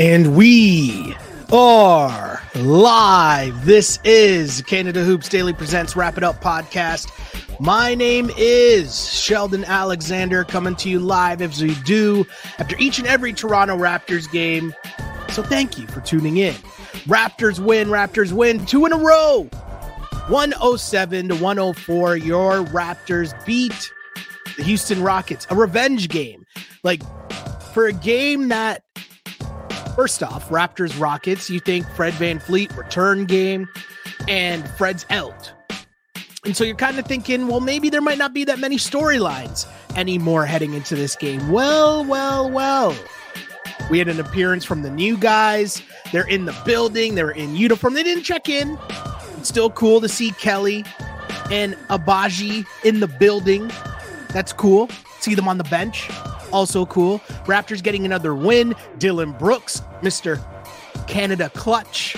And we are live. This is Canada Hoops Daily Presents Rap It Up podcast. My name is Sheldon Alexander coming to you live as we do after each and every Toronto Raptors game. So thank you for tuning in. Raptors win, Raptors win two in a row. 107 to 104. Your Raptors beat the Houston Rockets. A revenge game. Like for a game that First off, Raptors Rockets, you think Fred VanVleet return game and Fred's out. And so you're kind of thinking, well, maybe there might not be that many storylines anymore heading into this game. Well, well, well. We had an appearance from the new guys. They're in the building, they're in uniform. They didn't check in. It's still cool to see Kelly and Agbaji in the building. That's cool. See them on the bench also cool. Raptors getting another win. Dillon Brooks, Mr. Canada clutch.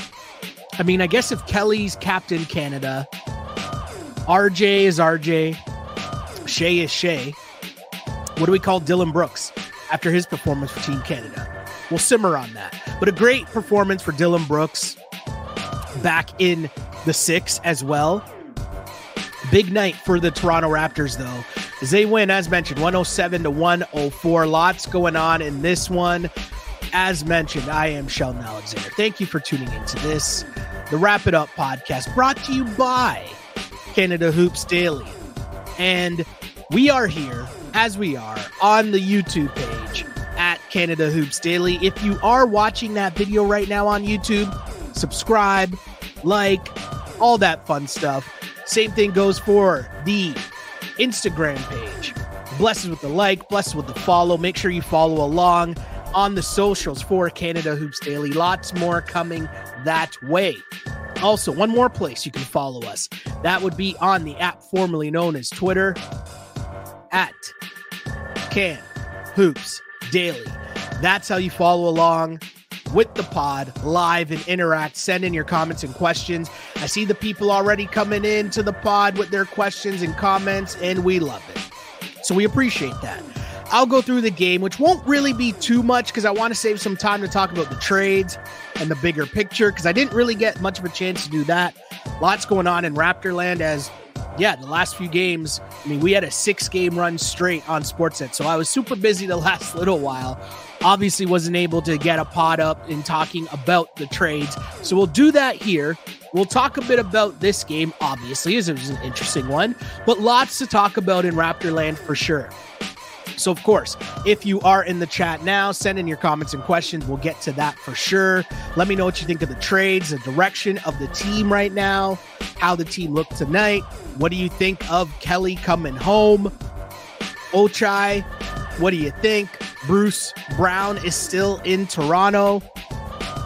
I mean, I guess if Kelly's captain Canada, RJ is RJ, Shai is Shai. What do we call Dillon Brooks after his performance for Team Canada? We'll simmer on that. But a great performance for Dillon Brooks back in the six as well. Big night for the Toronto Raptors, though as they win, as mentioned, 107 to 104. Lots going on in this one. As mentioned, I am Sheldon Alexander. Thank you for tuning into this, the Rap It Up podcast, brought to you by Canada Hoops Daily. And we are here, as we are, on the YouTube page at Canada Hoops Daily. If you are watching that video right now on YouTube, subscribe, like, all that fun stuff. Same thing goes for the Instagram page. Blessed with the like, blessed with the follow. Make sure you follow along on the socials for Canada Hoops Daily. Lots more coming that way. Also, one more place you can follow us. That would be on the app formerly known as Twitter at Can Hoops Daily. That's how you follow along with the pod live and interact. Send in your comments and questions. I see the people already coming in to the pod with their questions and comments, and we love it. So we appreciate that. I'll go through the game, which won't really be too much because I want to save some time to talk about the trades and the bigger picture because I didn't really get much of a chance to do that. Lots going on in Raptorland as yeah, the last few games, I mean, we had a six game run straight on Sportsnet. So I was super busy the last little while. Obviously, wasn't able to get a pod up in talking about the trades. So we'll do that here. We'll talk a bit about this game, obviously, as it was an interesting one, but lots to talk about in Raptorland for sure. So, of course, if you are in the chat now, send in your comments and questions. We'll get to that for sure. Let me know what you think of the trades, the direction of the team right now, how the team looked tonight. What do you think of Kelly coming home? Ochai, what do you think? Bruce Brown is still in Toronto.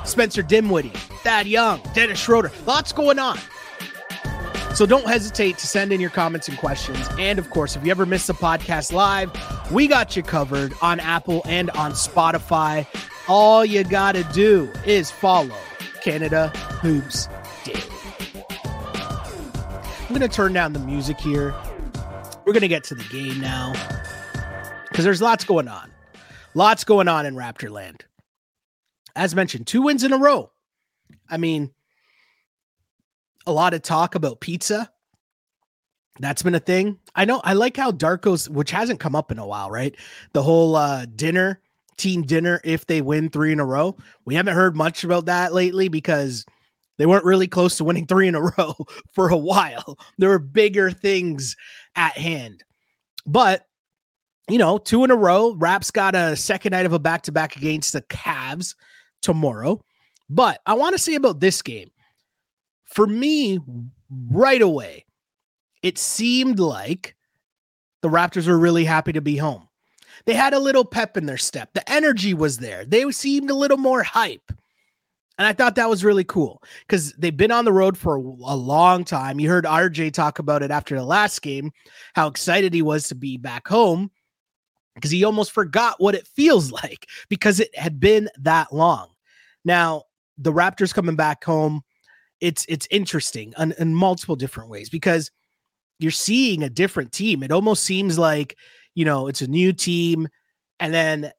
Spencer Dinwiddie, Thad Young, Dennis Schroeder. Lots going on. So don't hesitate to send in your comments and questions. And of course, if you ever miss the podcast live, we got you covered on Apple and on Spotify. All you got to do is follow Canada Hoops Daily. I'm going to turn down the music here. We're going to get to the game now because there's lots going on. Lots going on in Raptorland. As mentioned, two wins in a row. I mean, a lot of talk about pizza. That's been a thing. I know I like how Darko's, which hasn't come up in a while, right? The whole uh dinner, team dinner, if they win three in a row. We haven't heard much about that lately because they weren't really close to winning three in a row for a while. There were bigger things at hand. But you know, two in a row. Raps got a second night of a back to back against the Cavs tomorrow. But I want to say about this game for me, right away, it seemed like the Raptors were really happy to be home. They had a little pep in their step. The energy was there. They seemed a little more hype. And I thought that was really cool because they've been on the road for a long time. You heard RJ talk about it after the last game, how excited he was to be back home because he almost forgot what it feels like because it had been that long. Now, the Raptors coming back home, it's it's interesting in, in multiple different ways because you're seeing a different team. It almost seems like, you know, it's a new team and then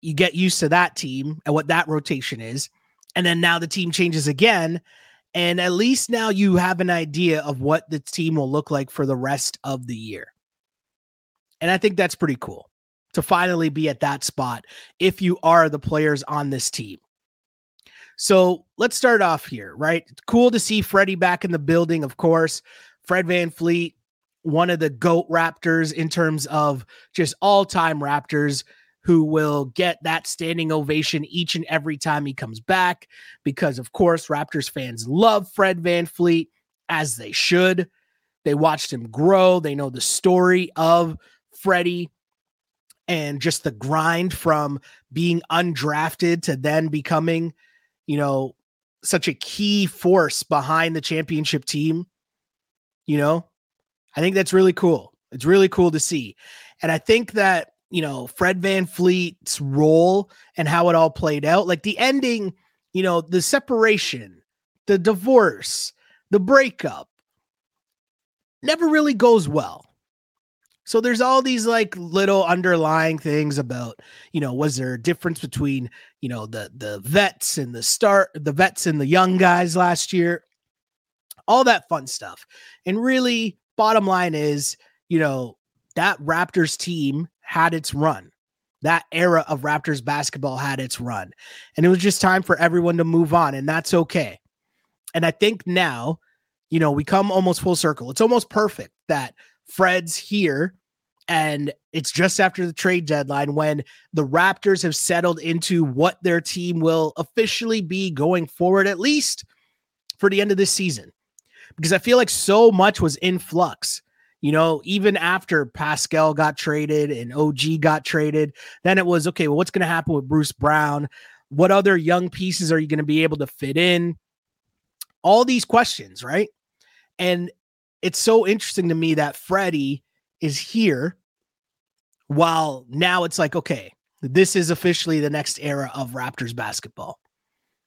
you get used to that team and what that rotation is. And then now the team changes again. And at least now you have an idea of what the team will look like for the rest of the year. And I think that's pretty cool to finally be at that spot if you are the players on this team. So let's start off here, right? Cool to see Freddie back in the building, of course. Fred VanVleet, one of the GOAT Raptors in terms of just all time Raptors who will get that standing ovation each and every time he comes back because, of course, Raptors fans love Fred VanVleet as they should. They watched him grow, they know the story of Freddie and just the grind from being undrafted to then becoming you know, such a key force behind the championship team. You know, I think that's really cool. It's really cool to see. And I think that, you know, Fred VanVleet's role and how it all played out, like the ending, you know, the separation, the divorce, the breakup never really goes well. So there's all these like little underlying things about, you know, was there a difference between, you know, the the vets and the start the vets and the young guys last year? All that fun stuff. And really bottom line is, you know, that Raptors team had its run. That era of Raptors basketball had its run. And it was just time for everyone to move on and that's okay. And I think now, you know, we come almost full circle. It's almost perfect that Fred's here and it's just after the trade deadline when the Raptors have settled into what their team will officially be going forward, at least for the end of this season. Because I feel like so much was in flux. You know, even after Pascal got traded and OG got traded, then it was okay, well, what's going to happen with Bruce Brown? What other young pieces are you going to be able to fit in? All these questions, right? And it's so interesting to me that Freddie is here while now it's like, okay, this is officially the next era of Raptors basketball.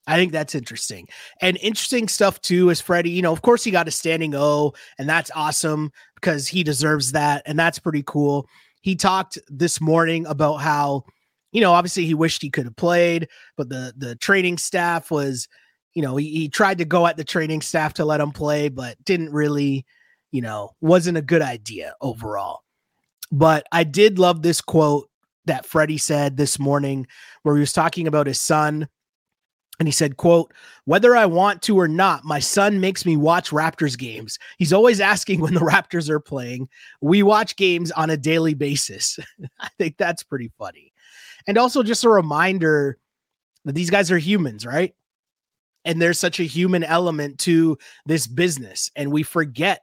I think that's interesting. And interesting stuff too is Freddie, you know, of course he got a standing O, and that's awesome because he deserves that. And that's pretty cool. He talked this morning about how, you know, obviously he wished he could have played, but the the training staff was, you know, he, he tried to go at the training staff to let him play, but didn't really, you know, wasn't a good idea overall. But I did love this quote that Freddie said this morning where he was talking about his son. And he said quote whether i want to or not my son makes me watch raptors games. He's always asking when the raptors are playing. We watch games on a daily basis. I think that's pretty funny. And also just a reminder that these guys are humans right? And there's such a human element to this business and we forget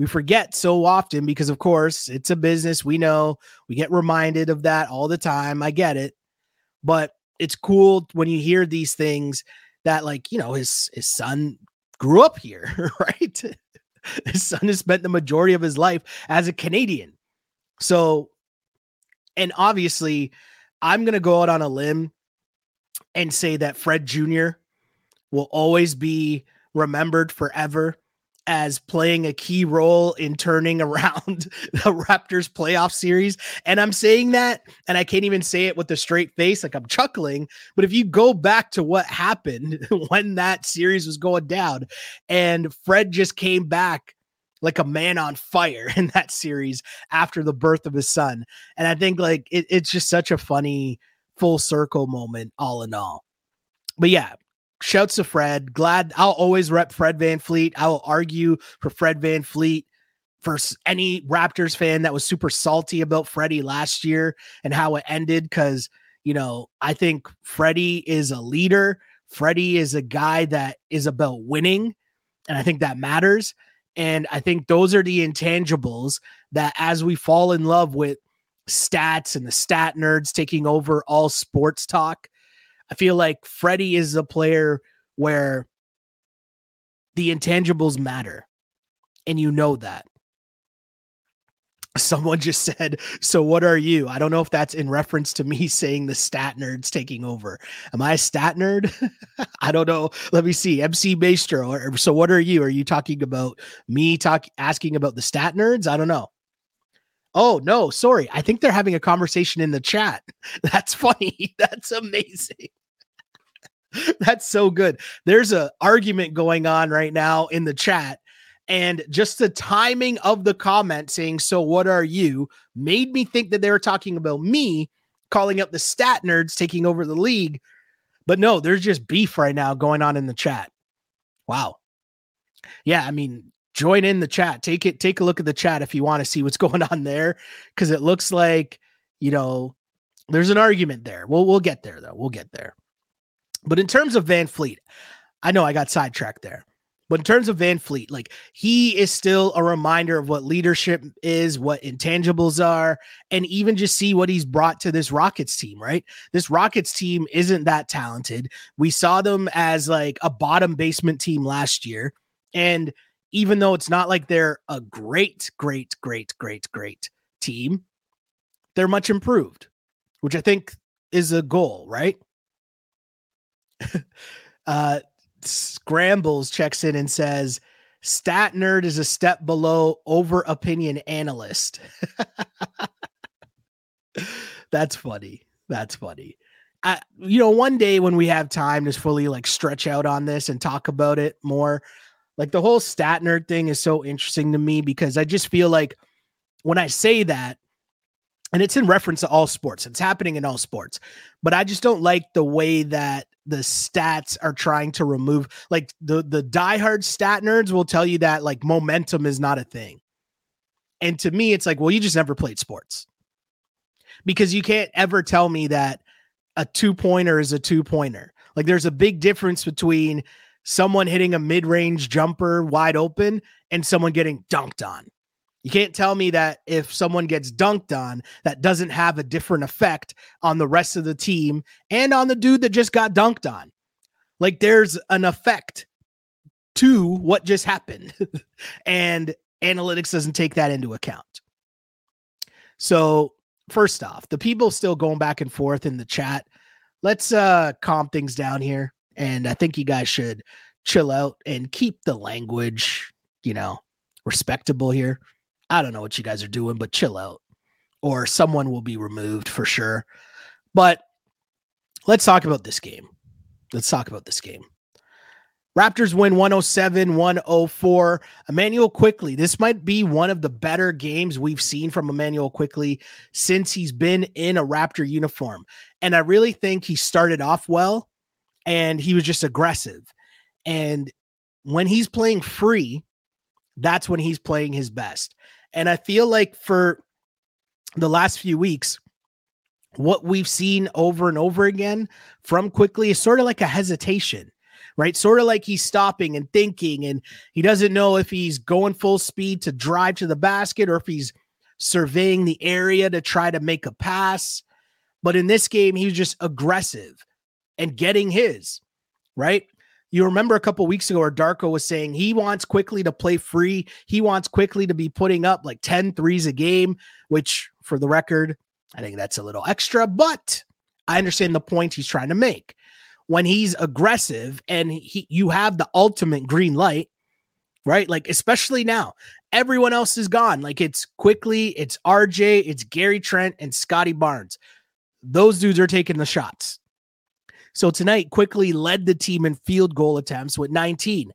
we forget so often because of course it's a business we know we get reminded of that all the time i get it. But it's cool when you hear these things that like you know his his son grew up here right? His son has spent the majority of his life as a canadian. So and obviously i'm going to go out on a limb and say that fred jr will always be remembered forever as playing a key role in turning around the Raptors playoff series. And I'm saying that, and I can't even say it with a straight face, like I'm chuckling. But if you go back to what happened when that series was going down, and Fred just came back like a man on fire in that series after the birth of his son. And I think like it, it's just such a funny full circle moment, all in all. But yeah, shouts to Fred. Glad I'll always rep Fred VanVleet. I will argue for Fred VanVleet for any Raptors fan that was super salty about Freddie last year and how it ended. Cause, you know, I think Freddie is a leader. Freddie is a guy that is about winning. And I think that matters. And I think those are the intangibles that as we fall in love with stats and the stat nerds taking over all sports talk, I feel like Freddie is a player where the intangibles matter. And you know that. Someone just said, So what are you? I don't know if that's in reference to me saying the stat nerds taking over. Am I a stat nerd? I don't know. Let me see. MC Maestro. Or, so what are you? Are you talking about me talk asking about the stat nerds? I don't know. Oh, no, sorry. I think they're having a conversation in the chat. That's funny. That's amazing. That's so good. There's a argument going on right now in the chat and just the timing of the comment saying so what are you? made me think that they were talking about me calling up the stat nerds taking over the league. But no there's just beef right now going on in the chat. Wow. Yeah i mean join in the chat. Take it take a look at the chat if you want to see what's going on there because it looks like you know there's an argument there. We'll we'll get there though. We'll get there but in terms of VanVleet, I know I got sidetracked there. But in terms of VanVleet, like he is still a reminder of what leadership is, what intangibles are, and even just see what he's brought to this Rockets team, right? This Rockets team isn't that talented. We saw them as like a bottom basement team last year. And even though it's not like they're a great, great, great, great, great team, they're much improved, which I think is a goal, right? uh, Scrambles checks in and says, Stat nerd is a step below over opinion analyst. That's funny. That's funny. I, you know, one day when we have time to fully like stretch out on this and talk about it more, like the whole stat nerd thing is so interesting to me because I just feel like when I say that, and it's in reference to all sports, it's happening in all sports, but I just don't like the way that the stats are trying to remove like the the diehard stat nerds will tell you that like momentum is not a thing. And to me, it's like, well, you just never played sports. Because you can't ever tell me that a two pointer is a two pointer. Like there's a big difference between someone hitting a mid range jumper wide open and someone getting dunked on. You can't tell me that if someone gets dunked on, that doesn't have a different effect on the rest of the team and on the dude that just got dunked on. Like there's an effect to what just happened. and analytics doesn't take that into account. So, first off, the people still going back and forth in the chat. Let's uh calm things down here. And I think you guys should chill out and keep the language, you know, respectable here. I don't know what you guys are doing, but chill out, or someone will be removed for sure. But let's talk about this game. Let's talk about this game. Raptors win 107 104. Immanuel Quickley. This might be one of the better games we've seen from Immanuel Quickley since he's been in a Raptor uniform. And I really think he started off well and he was just aggressive. And when he's playing free, that's when he's playing his best. And I feel like for the last few weeks, what we've seen over and over again from Quickley is sort of like a hesitation, right? Sort of like he's stopping and thinking, and he doesn't know if he's going full speed to drive to the basket or if he's surveying the area to try to make a pass. But in this game, he was just aggressive and getting his, right? You remember a couple weeks ago where Darko was saying he wants Quickley to play free. He wants Quickley to be putting up like 10 threes a game, which for the record, I think that's a little extra, but I understand the point he's trying to make. When he's aggressive and he you have the ultimate green light, right? Like especially now, everyone else is gone. Like it's Quickley, it's RJ, it's Gary Trent and Scottie Barnes. Those dudes are taking the shots. So tonight, Quickley led the team in field goal attempts with 19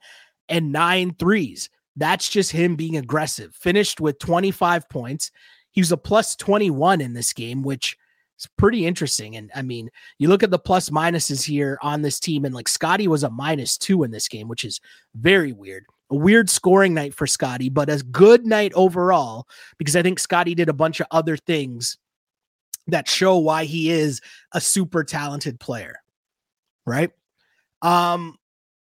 and nine threes. That's just him being aggressive. Finished with 25 points. He was a plus 21 in this game, which is pretty interesting. And I mean, you look at the plus minuses here on this team, and like Scotty was a minus two in this game, which is very weird. A weird scoring night for Scotty, but a good night overall because I think Scotty did a bunch of other things that show why he is a super talented player right? Um,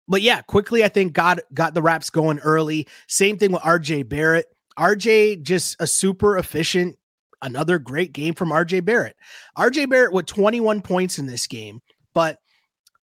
but yeah, Quickley I think got got the Raps going early. Same thing with RJ Barrett. RJ just a super efficient, another great game from RJ Barrett. RJ Barrett with 21 points in this game, but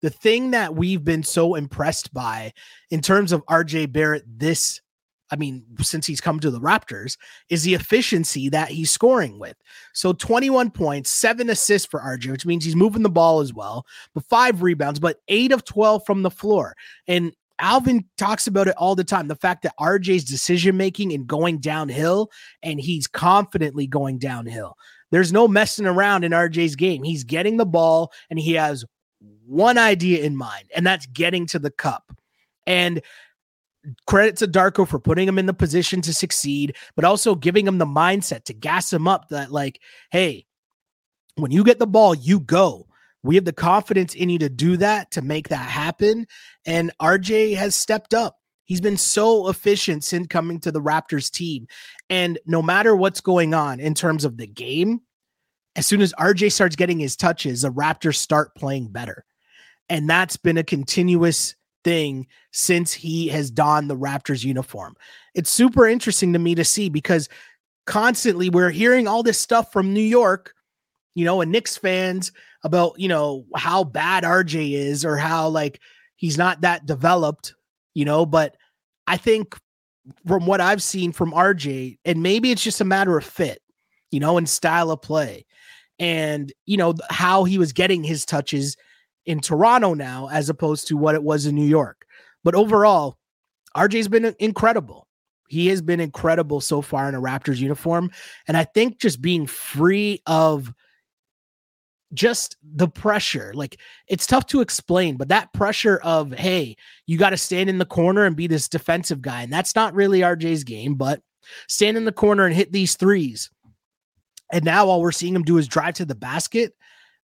the thing that we've been so impressed by in terms of RJ Barrett this I mean, since he's come to the Raptors, is the efficiency that he's scoring with. So 21 points, seven assists for RJ, which means he's moving the ball as well, but five rebounds, but eight of 12 from the floor. And Alvin talks about it all the time. The fact that RJ's decision making and going downhill, and he's confidently going downhill. There's no messing around in RJ's game. He's getting the ball and he has one idea in mind, and that's getting to the cup. And credit to Darko for putting him in the position to succeed, but also giving him the mindset to gas him up that, like, hey, when you get the ball, you go. We have the confidence in you to do that, to make that happen. And RJ has stepped up. He's been so efficient since coming to the Raptors team. And no matter what's going on in terms of the game, as soon as RJ starts getting his touches, the Raptors start playing better. And that's been a continuous thing since he has donned the Raptors uniform. It's super interesting to me to see because constantly we're hearing all this stuff from New York, you know, and Knicks fans about, you know, how bad RJ is or how like he's not that developed, you know, but I think from what I've seen from RJ, and maybe it's just a matter of fit, you know, and style of play and, you know, how he was getting his touches in Toronto now as opposed to what it was in New York. But overall, RJ's been incredible. He has been incredible so far in a Raptors uniform. And I think just being free of just the pressure, like it's tough to explain, but that pressure of, hey, you got to stand in the corner and be this defensive guy. And that's not really RJ's game, but stand in the corner and hit these threes. And now all we're seeing him do is drive to the basket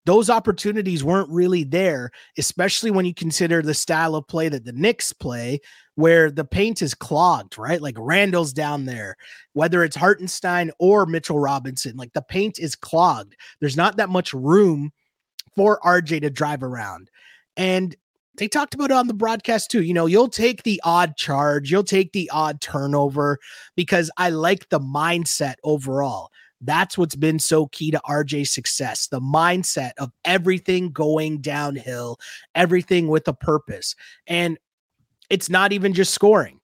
those opportunities weren't really there, especially when you consider the style of play that the Knicks play, where the paint is clogged, right? Like Randle's down there, whether it's Hartenstein or Mitchell Robinson, like the paint is clogged. There's not that much room for RJ to drive around. And they talked about it on the broadcast too. You know, you'll take the odd charge, you'll take the odd turnover because I like the mindset overall. That's what's been so key to RJ's success the mindset of everything going downhill, everything with a purpose. And it's not even just scoring,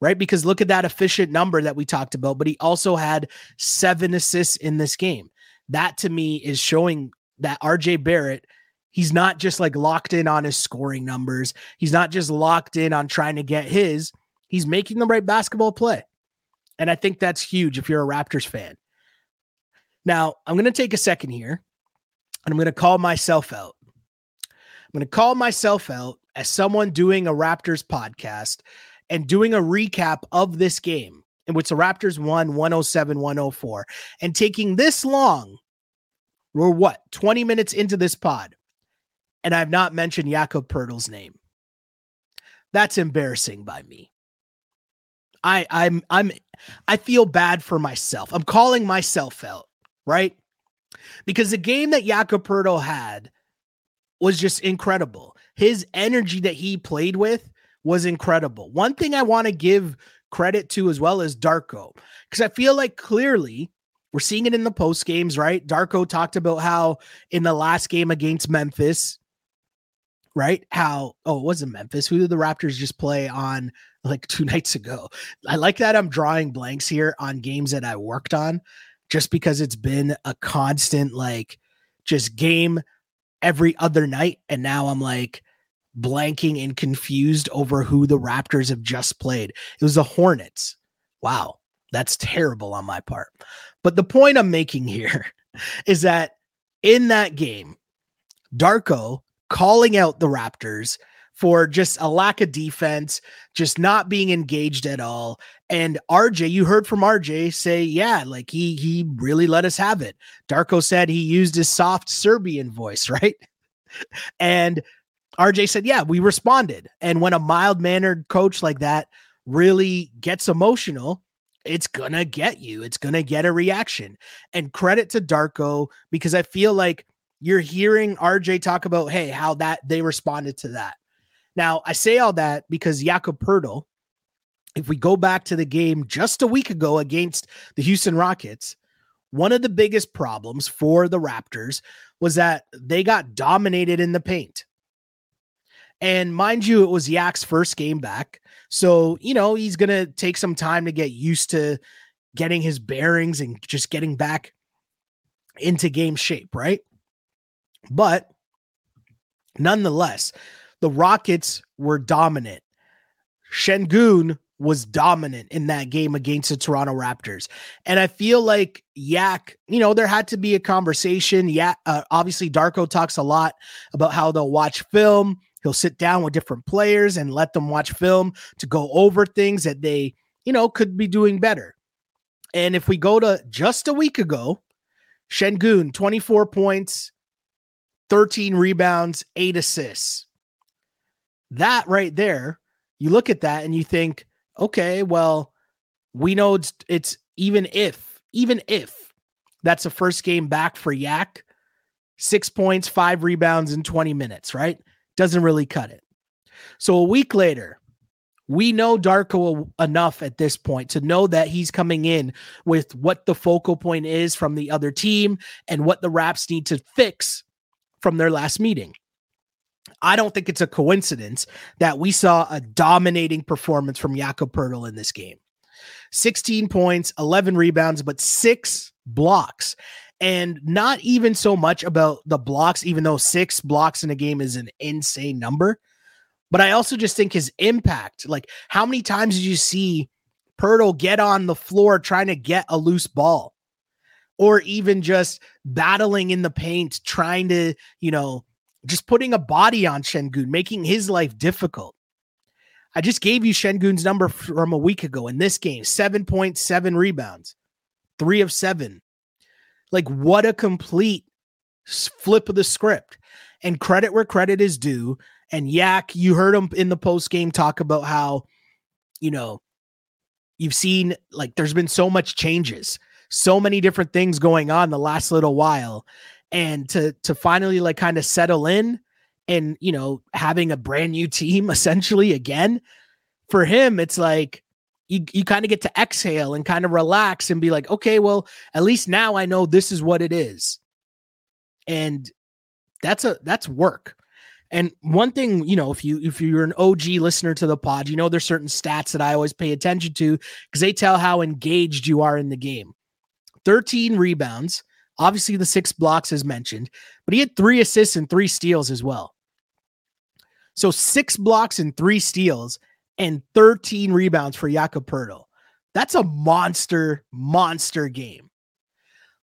right? Because look at that efficient number that we talked about, but he also had seven assists in this game. That to me is showing that RJ Barrett he's not just like locked in on his scoring numbers. He's not just locked in on trying to get his. He's making the right basketball play. And I think that's huge if you're a Raptors fan. Now, I'm going to take a second here and I'm going to call myself out. I'm going to call myself out as someone doing a Raptors podcast and doing a recap of this game in which the Raptors won 107 104 and taking this long. We're what, 20 minutes into this pod, and I've not mentioned Jakob Poeltl's name. That's embarrassing by me. I I'm I'm I feel bad for myself. I'm calling myself out right? Because the game that Jakob had was just incredible. His energy that he played with was incredible. One thing I want to give credit to as well as Darko, because I feel like clearly we're seeing it in the post games, right? Darko talked about how in the last game against Memphis, right? How oh, it wasn't Memphis. Who did the Raptors just play on like two nights ago? I like that I'm drawing blanks here on games that I worked on just because it's been a constant like just game every other night and now I'm like blanking and confused over who the Raptors have just played. It was the Hornets. Wow, that's terrible on my part. But the point I'm making here is that in that game, Darko calling out the Raptors for just a lack of defense, just not being engaged at all. And RJ, you heard from RJ say, yeah, like he he really let us have it. Darko said he used his soft Serbian voice, right? and RJ said, yeah, we responded. And when a mild mannered coach like that really gets emotional, it's gonna get you. It's gonna get a reaction. And credit to Darko because I feel like you're hearing RJ talk about, hey, how that they responded to that. Now, I say all that because Jakob Poeltl, if we go back to the game just a week ago against the Houston Rockets, one of the biggest problems for the Raptors was that they got dominated in the paint. And mind you, it was Yak's first game back. So, you know, he's going to take some time to get used to getting his bearings and just getting back into game shape, right? But nonetheless, the Rockets were dominant. Sengun was dominant in that game against the Toronto Raptors. And I feel like Yak, you know, there had to be a conversation. Yeah, uh, obviously Darko talks a lot about how they'll watch film. He'll sit down with different players and let them watch film to go over things that they, you know, could be doing better. And if we go to just a week ago, Sengun, 24 points, 13 rebounds, eight assists. That right there, you look at that and you think, okay, well, we know it's, it's even if, even if that's a first game back for Yak, six points, five rebounds in 20 minutes, right? Doesn't really cut it. So a week later, we know Darko enough at this point to know that he's coming in with what the focal point is from the other team and what the Raps need to fix from their last meeting. I don't think it's a coincidence that we saw a dominating performance from Jakob Poeltl in this game. 16 points, 11 rebounds, but six blocks. And not even so much about the blocks, even though six blocks in a game is an insane number. But I also just think his impact, like how many times did you see Poeltl get on the floor trying to get a loose ball? Or even just battling in the paint, trying to, you know, just putting a body on Sengun, making his life difficult. I just gave you Sengun's number from a week ago in this game 7.7 rebounds, three of seven. Like, what a complete flip of the script. And credit where credit is due. And Yak, you heard him in the post game talk about how, you know, you've seen like there's been so much changes, so many different things going on the last little while and to to finally like kind of settle in and you know having a brand new team essentially again for him it's like you, you kind of get to exhale and kind of relax and be like okay well at least now i know this is what it is. And that's a that's work. And one thing you know if you if you're an og listener to the pod you know there's certain stats that i always pay attention to because they tell how engaged you are in the game. 13 rebounds Obviously, the six blocks as mentioned, but he had three assists and three steals as well. So six blocks and three steals and 13 rebounds for Jakob Poeltl. That's a monster, monster game.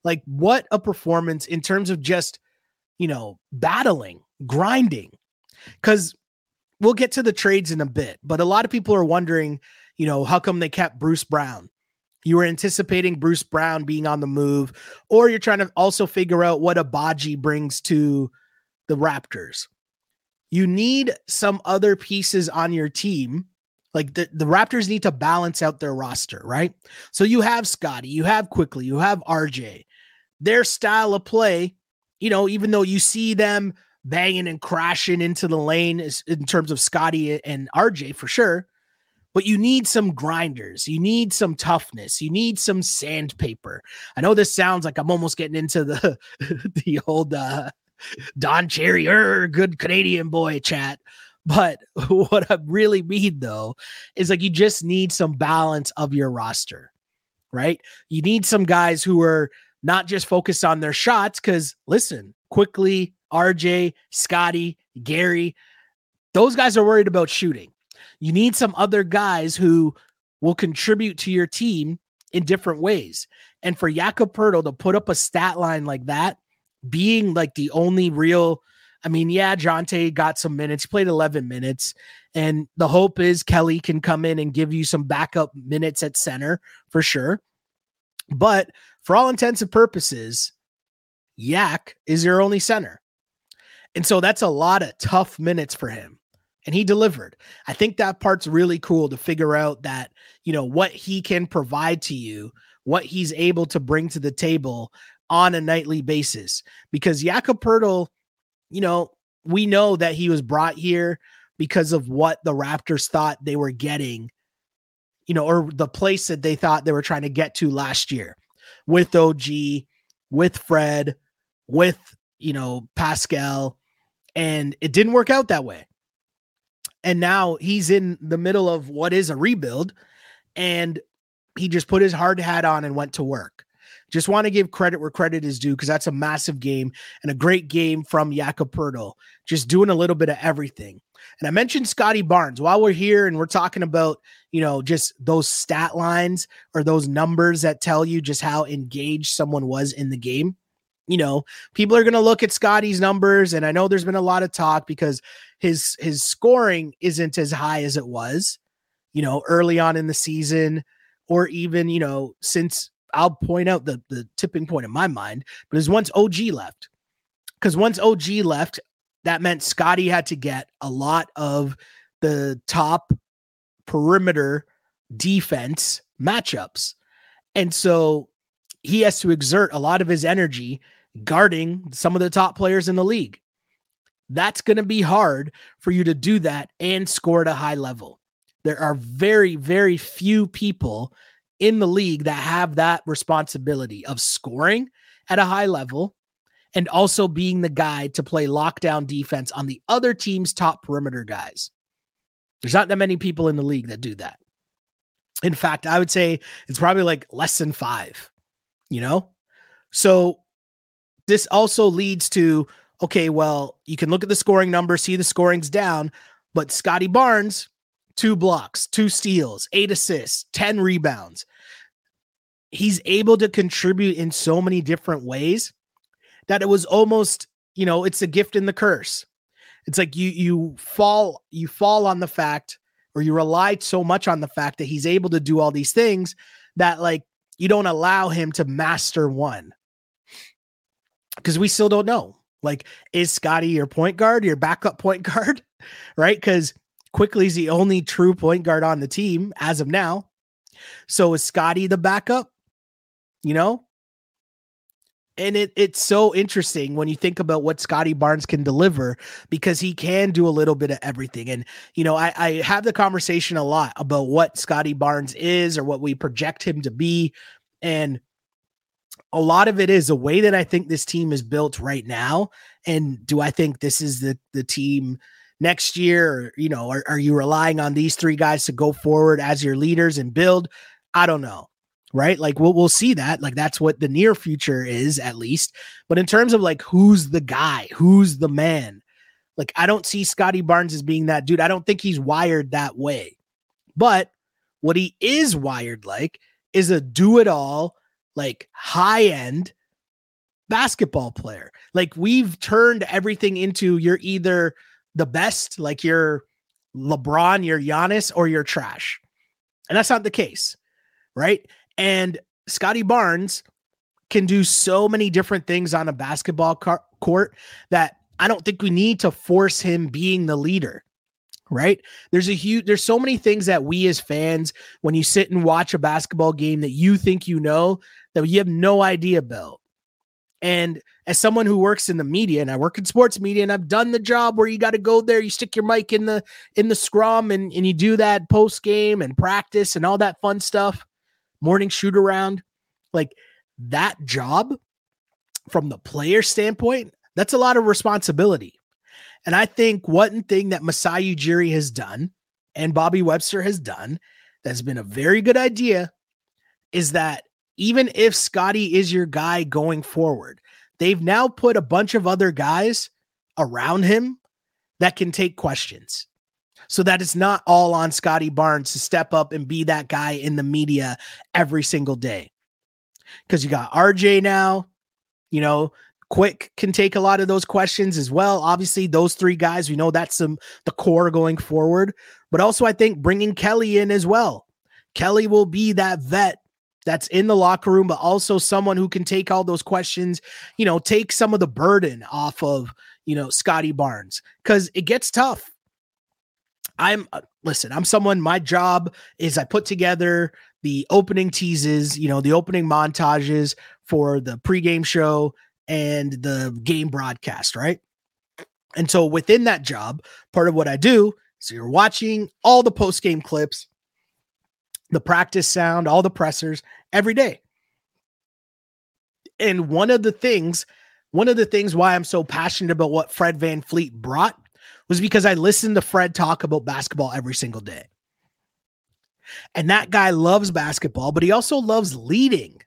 Like what a performance in terms of just, you know, battling, grinding. Because we'll get to the trades in a bit, but a lot of people are wondering, you know, how come they kept Bruce Brown? You were anticipating Bruce Brown being on the move, or you're trying to also figure out what Agbaji brings to the Raptors. You need some other pieces on your team. Like the, the Raptors need to balance out their roster, right? So you have Scotty, you have Quickley, you have RJ. Their style of play, you know, even though you see them banging and crashing into the lane in terms of Scotty and RJ for sure, but you need some grinders. You need some toughness. You need some sandpaper. I know this sounds like I'm almost getting into the the old uh, Don Cherry or good Canadian boy chat. But what I really mean though is like you just need some balance of your roster, right? You need some guys who are not just focused on their shots. Because listen, Quickley, RJ, Scotty, Gary, those guys are worried about shooting. You need some other guys who will contribute to your team in different ways. And for Jakob Poeltl to put up a stat line like that, being like the only real, I mean, yeah, Jontay got some minutes, played 11 minutes. And the hope is Kelly can come in and give you some backup minutes at center for sure. But for all intents and purposes, Yak is your only center. And so that's a lot of tough minutes for him and he delivered. I think that part's really cool to figure out that, you know, what he can provide to you, what he's able to bring to the table on a nightly basis. Because Jakob Poeltl, you know, we know that he was brought here because of what the Raptors thought they were getting, you know, or the place that they thought they were trying to get to last year with OG, with Fred, with, you know, Pascal. And it didn't work out that way. And now he's in the middle of what is a rebuild. And he just put his hard hat on and went to work. Just want to give credit where credit is due because that's a massive game and a great game from Jakob Poeltl, just doing a little bit of everything. And I mentioned Scotty Barnes while we're here and we're talking about, you know, just those stat lines or those numbers that tell you just how engaged someone was in the game. You know, people are going to look at Scotty's numbers and I know there's been a lot of talk because his his scoring isn't as high as it was, you know, early on in the season or even, you know, since I'll point out the the tipping point in my mind, but is once OG left. Because once OG left, that meant Scotty had to get a lot of the top perimeter defense matchups. And so he has to exert a lot of his energy guarding some of the top players in the league. That's going to be hard for you to do that and score at a high level. There are very, very few people in the league that have that responsibility of scoring at a high level and also being the guy to play lockdown defense on the other team's top perimeter guys. There's not that many people in the league that do that. In fact, I would say it's probably like less than five, you know? So this also leads to okay, well, you can look at the scoring number, see the scoring's down, but Scotty Barnes, two blocks, two steals, eight assists, 10 rebounds. He's able to contribute in so many different ways that it was almost, you know, it's a gift and the curse. It's like you you fall you fall on the fact or you rely so much on the fact that he's able to do all these things that like you don't allow him to master one. Because we still don't know. Like, is Scotty your point guard, your backup point guard? right? Because Quickley is the only true point guard on the team as of now. So is Scotty the backup? You know, and it it's so interesting when you think about what Scotty Barnes can deliver because he can do a little bit of everything. And you know, I, I have the conversation a lot about what Scotty Barnes is or what we project him to be. And a lot of it is the way that I think this team is built right now. And do I think this is the the team next year? Or, you know, are, are you relying on these three guys to go forward as your leaders and build? I don't know right? Like we'll we'll see that. Like that's what the near future is at least. But in terms of like who's the guy, who's the man, like I don't see Scotty Barnes as being that dude. I don't think he's wired that way. But what he is wired like is a do it all, like high end basketball player. Like we've turned everything into you're either the best, like you're LeBron, you're Giannis, or you're trash. And that's not the case, right? And Scottie Barnes can do so many different things on a basketball car- court that I don't think we need to force him being the leader. Right? There's a huge there's so many things that we as fans when you sit and watch a basketball game that you think you know that you have no idea about. And as someone who works in the media and I work in sports media and I've done the job where you got to go there, you stick your mic in the in the scrum and, and you do that post game and practice and all that fun stuff morning shoot around, like that job from the player standpoint, that's a lot of responsibility. And I think one thing that Masai Ujiri has done and Bobby Webster has done that's been a very good idea is that even if Scotty is your guy going forward, they've now put a bunch of other guys around him that can take questions so that it's not all on Scotty Barnes to step up and be that guy in the media every single day. Because you got RJ now, you know, Quick can take a lot of those questions as well. Obviously, those three guys, we know that's some the core going forward. But also, I think bringing Kelly in as well. Kelly will be that vet that's in the locker room, but also someone who can take all those questions, you know, take some of the burden off of, you know, Scotty Barnes because it gets tough. I'm uh, listen, I'm someone my job is I put together the opening teases, you know, the opening montages for the pregame show and the game broadcast, right? And so within that job, part of what I do is you're watching all the post game clips, the practice sound, all the pressers every day. And one of the things, one of the things why I'm so passionate about what Fred VanVleet brought was because I listened to Fred talk about basketball every single day. And that guy loves basketball, but he also loves leading.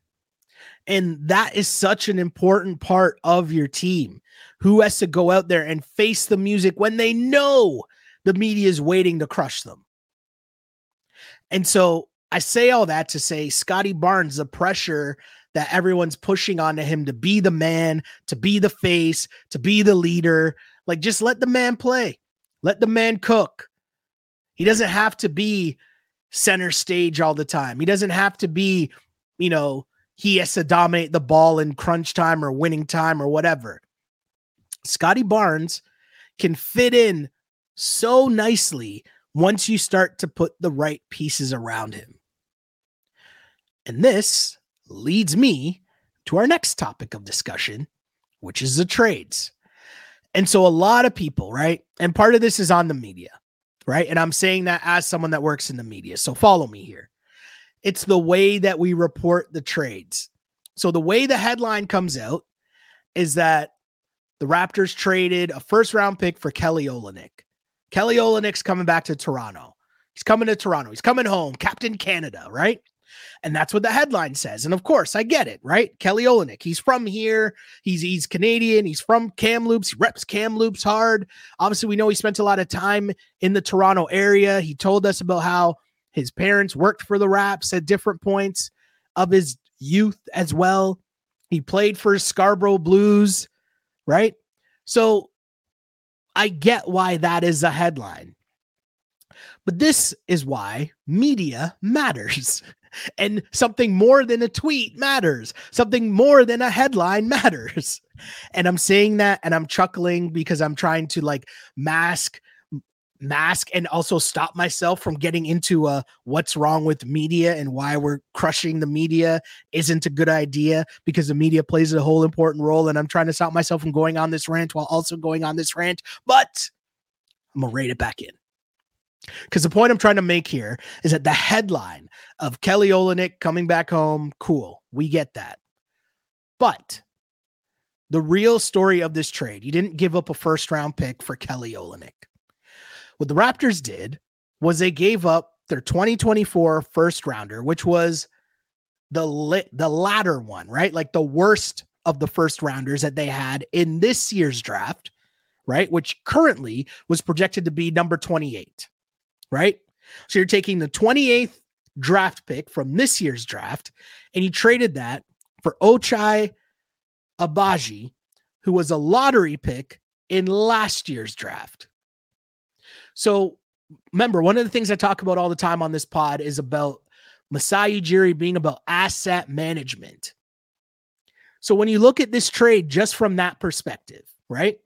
And that is such an important part of your team. Who has to go out there and face the music when they know the media is waiting to crush them? And so I say all that to say Scotty Barnes, the pressure that everyone's pushing onto him to be the man, to be the face, to be the leader. Like, just let the man play, let the man cook. He doesn't have to be center stage all the time. He doesn't have to be, you know, he has to dominate the ball in crunch time or winning time or whatever. Scotty Barnes can fit in so nicely once you start to put the right pieces around him. And this leads me to our next topic of discussion, which is the trades. And so a lot of people, right? And part of this is on the media, right? And I'm saying that as someone that works in the media. So follow me here. It's the way that we report the trades. So the way the headline comes out is that the Raptors traded a first round pick for Kelly Olynyk. Kelly Olynyk's coming back to Toronto. He's coming to Toronto. He's coming home, Captain Canada, right? And that's what the headline says. And of course, I get it, right? Kelly Olynyk, he's from here. He's he's Canadian. He's from Kamloops. He reps Kamloops hard. Obviously, we know he spent a lot of time in the Toronto area. He told us about how his parents worked for the Raps at different points of his youth as well. He played for Scarborough Blues, right? So I get why that is a headline. But this is why media matters. And something more than a tweet matters. Something more than a headline matters. And I'm saying that and I'm chuckling because I'm trying to like mask mask and also stop myself from getting into a what's wrong with media and why we're crushing the media isn't a good idea because the media plays a whole important role and I'm trying to stop myself from going on this rant while also going on this rant but I'm gonna rate it back in because the point I'm trying to make here is that the headline of Kelly Olynyk coming back home cool we get that but the real story of this trade, you didn't give up a first round pick for Kelly Olynyk. What the Raptors did was they gave up their 2024 first rounder, which was the lit the latter one, right? Like the worst of the first rounders that they had in this year's draft, right? Which currently was projected to be number 28, right? So you're taking the 28th draft pick from this year's draft and he traded that for Ochai Agbaji, who was a lottery pick in last year's draft. So remember, one of the things I talk about all the time on this pod is about Masai Ujiri being about asset management. So when you look at this trade just from that perspective, right?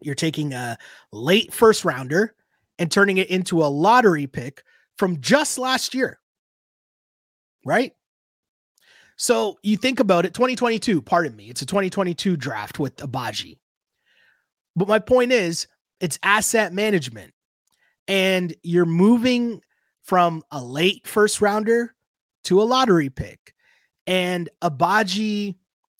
You're taking a late first rounder and turning it into a lottery pick from just last year. Right? So you think about it 2022, pardon me, it's a 2022 draft with Agbaji. But my point is, it's asset management and you're moving from a late first rounder to a lottery pick. And Agbaji,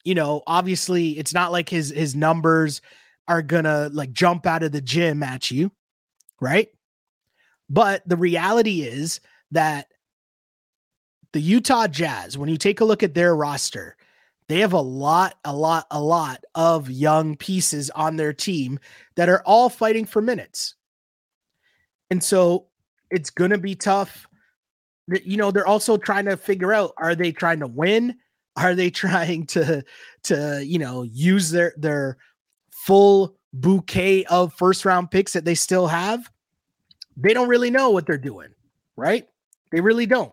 you know, obviously it's not like his his numbers are gonna like jump out of the gym at you, right? But the reality is that the Utah Jazz, when you take a look at their roster, they have a lot, a lot, a lot of young pieces on their team that are all fighting for minutes. And so it's going to be tough. You know, they're also trying to figure out are they trying to win? Are they trying to to, you know, use their their full bouquet of first round picks that they still have? They don't really know what they're doing, right? They really don't.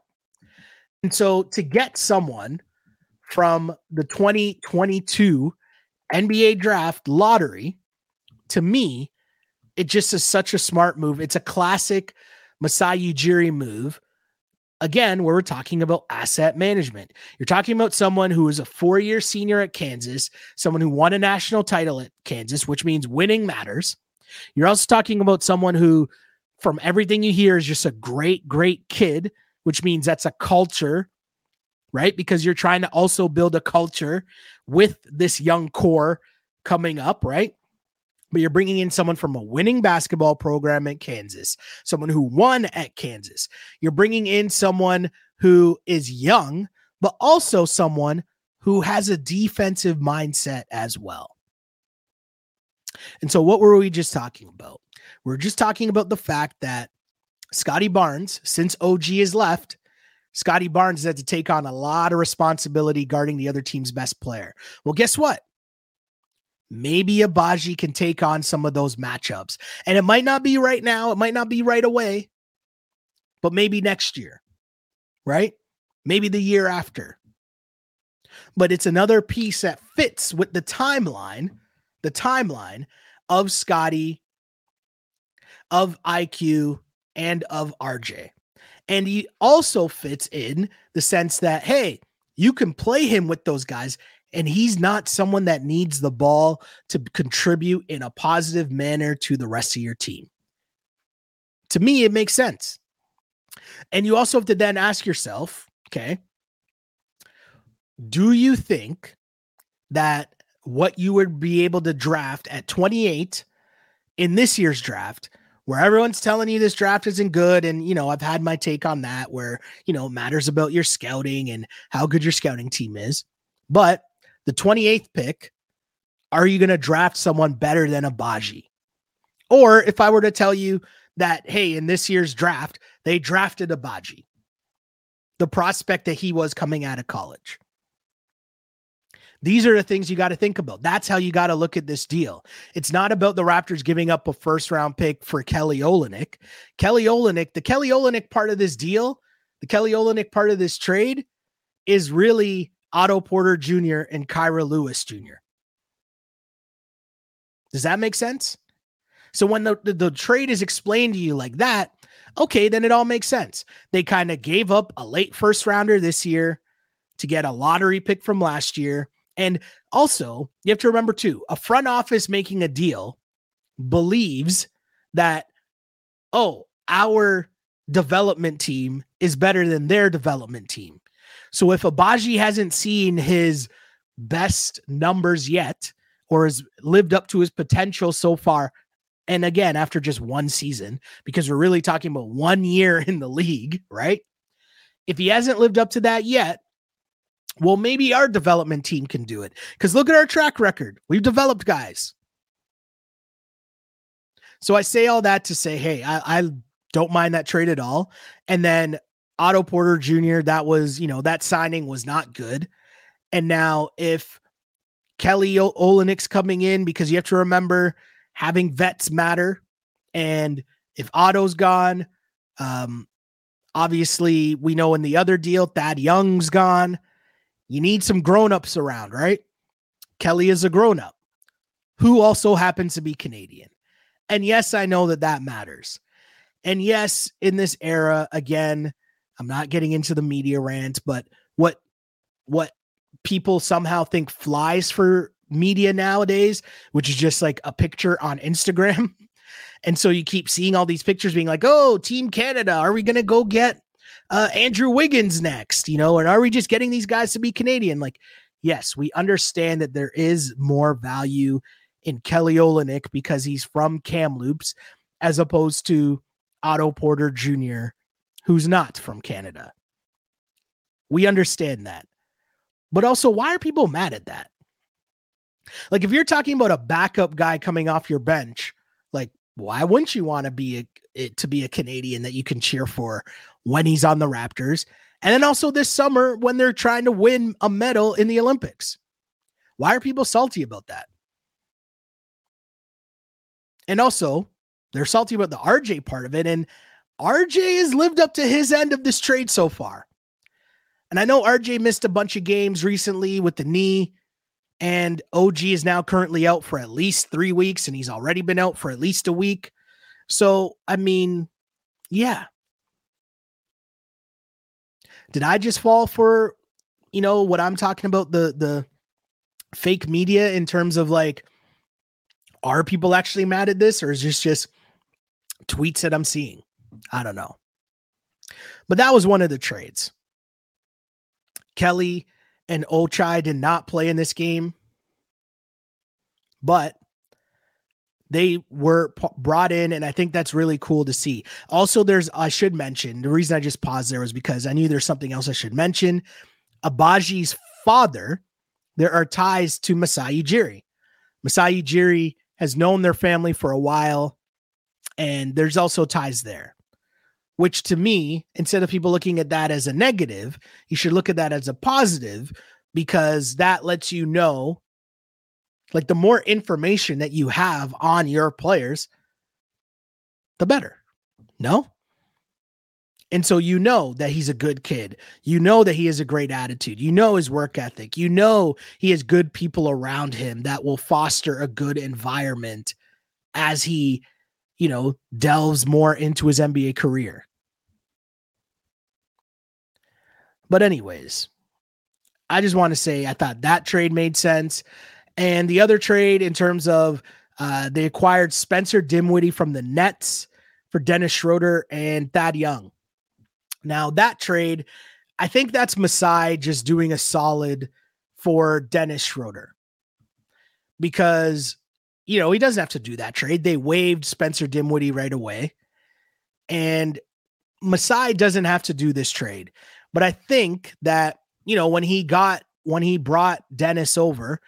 And so to get someone from the 2022 NBA draft lottery to me it just is such a smart move. It's a classic Masai Ujiri move. Again, where we're talking about asset management. You're talking about someone who is a four year senior at Kansas, someone who won a national title at Kansas, which means winning matters. You're also talking about someone who, from everything you hear, is just a great, great kid, which means that's a culture, right? Because you're trying to also build a culture with this young core coming up, right? but you're bringing in someone from a winning basketball program at Kansas, someone who won at Kansas. You're bringing in someone who is young, but also someone who has a defensive mindset as well. And so, what were we just talking about? We're just talking about the fact that Scottie Barnes, since OG has left, Scottie Barnes has had to take on a lot of responsibility guarding the other team's best player. Well, guess what? Maybe Agbaji can take on some of those matchups. And it might not be right now, it might not be right away, but maybe next year, right? Maybe the year after. But it's another piece that fits with the timeline, the timeline of Scottie, of IQ, and of RJ. And he also fits in the sense that, hey, you can play him with those guys, and he's not someone that needs the ball to contribute in a positive manner to the rest of your team. To me, it makes sense. And you also have to then ask yourself, okay, do you think that what you would be able to draft at 28 in this year's draft where everyone's telling you this draft isn't good. And, you know, I've had my take on that where, you know, it matters about your scouting and how good your scouting team is. But the 28th pick, are you going to draft someone better than Agbaji? Or if I were to tell you that, hey, in this year's draft, they drafted Agbaji, the prospect that he was coming out of college. These are the things you got to think about. That's how you got to look at this deal. It's not about the Raptors giving up a first round pick for Kelly Olynyk. Kelly Olynyk, the Kelly Olynyk part of this deal, the Kelly Olynyk part of this trade is really Otto Porter Jr. and Kira Lewis Jr. Does that make sense? So when the, the, the trade is explained to you like that, okay, then it all makes sense. They kind of gave up a late first rounder this year to get a lottery pick from last year and also, you have to remember too, a front office making a deal believes that, oh, our development team is better than their development team. So if Agbaji hasn't seen his best numbers yet or has lived up to his potential so far, and again, after just one season, because we're really talking about one year in the league, right? If he hasn't lived up to that yet, well, maybe our development team can do it. Because look at our track record. We've developed guys. So I say all that to say, hey, I, I don't mind that trade at all. And then Otto Porter Jr., that was, you know, that signing was not good. And now if Kelly Olynyk's coming in, because you have to remember having vets matter. And if Otto's gone, um, obviously we know in the other deal, Thad Young's gone. You need some grown-ups around, right? Kelly is a grown-up who also happens to be Canadian. And yes, I know that that matters. And yes, in this era, again, I'm not getting into the media rant, but what what people somehow think flies for media nowadays, which is just like a picture on Instagram. And so you keep seeing all these pictures being like, "Oh, Team Canada, are we going to go get uh, Andrew Wiggins next? You know, and are we just getting these guys to be Canadian? Like, yes, we understand that there is more value in Kelly Olynyk because he's from Kamloops as opposed to Otto Porter Jr., who's not from Canada. We understand that. But also, why are people mad at that? Like, if you're talking about a backup guy coming off your bench, like, why wouldn't you want to be a, to be a Canadian that you can cheer for when he's on the Raptors. And then also this summer when they're trying to win a medal in the Olympics. Why are people salty about that? And also, they're salty about the RJ part of it. And RJ has lived up to his end of this trade so far. And I know RJ missed a bunch of games recently with the knee, and OG is now currently out for at least three weeks, and he's already been out for at least a week. So, I mean, yeah, did I just fall for, you know, what I'm talking about the the fake media in terms of like, are people actually mad at this, or is this just tweets that I'm seeing? I don't know. But that was one of the trades. Kelly and Ochai did not play in this game, but they were p- brought in and i think that's really cool to see also there's i should mention the reason i just paused there was because i knew there's something else i should mention Agbaji's father there are ties to Masai Ujiri. Masai Ujiri has known their family for a while, and there's also ties there. Which to me, instead of people looking at that as a negative, you should look at that as a positive because that lets you know like the more information that you have on your players, the better. No? And so you know that he's a good kid. You know that he has a great attitude. You know his work ethic. You know he has good people around him that will foster a good environment as he, you know, delves more into his NBA career. But, anyways, I just want to say I thought that trade made sense. And the other trade, in terms of uh, they acquired Spencer Dinwiddie from the Nets for Dennis Schroeder and Thad Young. Now, that trade, I think that's Masai just doing a solid for Dennis Schroeder because, you know, he doesn't have to do that trade. They waived Spencer Dinwiddie right away. And Masai doesn't have to do this trade. But I think that, you know, when he got, when he brought Dennis over,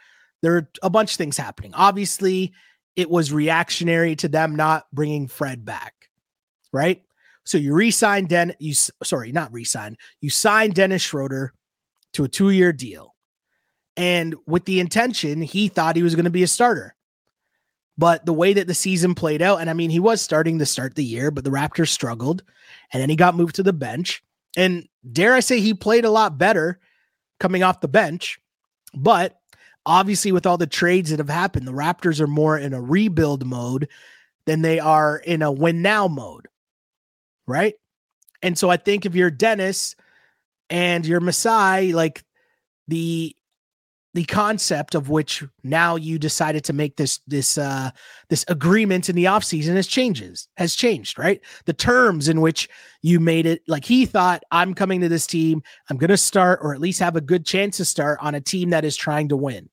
there are a bunch of things happening. Obviously, it was reactionary to them not bringing Fred back, right? So you re-sign Den, you sorry, not re-sign. You sign Dennis Schroeder to a two-year deal, and with the intention, he thought he was going to be a starter. But the way that the season played out, and I mean, he was starting to start the year, but the Raptors struggled, and then he got moved to the bench. And dare I say, he played a lot better coming off the bench. But obviously, with all the trades that have happened, the Raptors are more in a rebuild mode than they are in a win now mode right? And so I think if you're Dennis and you're Masai, like the the concept of which now you decided to make this this uh this agreement in the offseason has changes has changed right? The terms in which you made it like he thought i'm coming to this team. I'm going to start or at least have a good chance to start on a team that is trying to win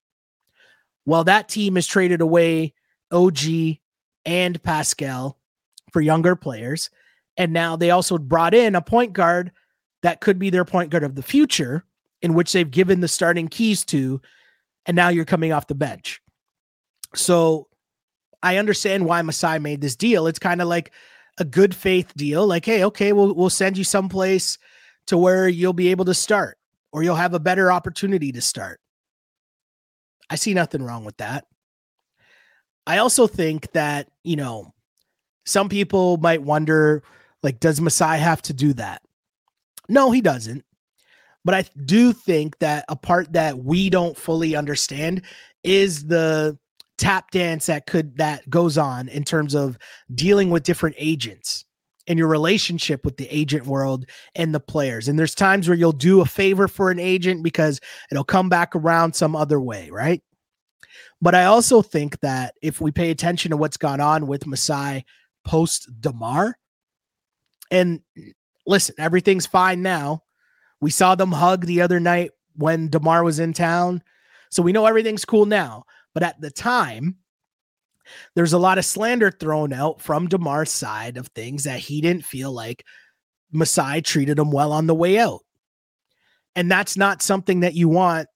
well that team has traded away og and pascal for younger players and now they also brought in a point guard that could be their point guard of the future, in which they've given the starting keys to. And now you're coming off the bench. So I understand why Masai made this deal. It's kind of like a good faith deal. Like, hey, okay, we'll we'll send you someplace to where you'll be able to start or you'll have a better opportunity to start. I see nothing wrong with that. I also think that, you know, some people might wonder like, does Masai have to do that? No, he doesn't. But I do think that a part that we don't fully understand is the tap dance that could that goes on in terms of dealing with different agents and your relationship with the agent world and the players. And there's times where you'll do a favor for an agent because it'll come back around some other way, right? But I also think that if we pay attention to what's gone on with Masai post DeMar, and listen, everything's fine now. We saw them hug the other night when DeMar was in town. So we know everything's cool now. But at the time, there's a lot of slander thrown out from DeMar's side of things that he didn't feel like Masai treated him well on the way out. And that's not something that you want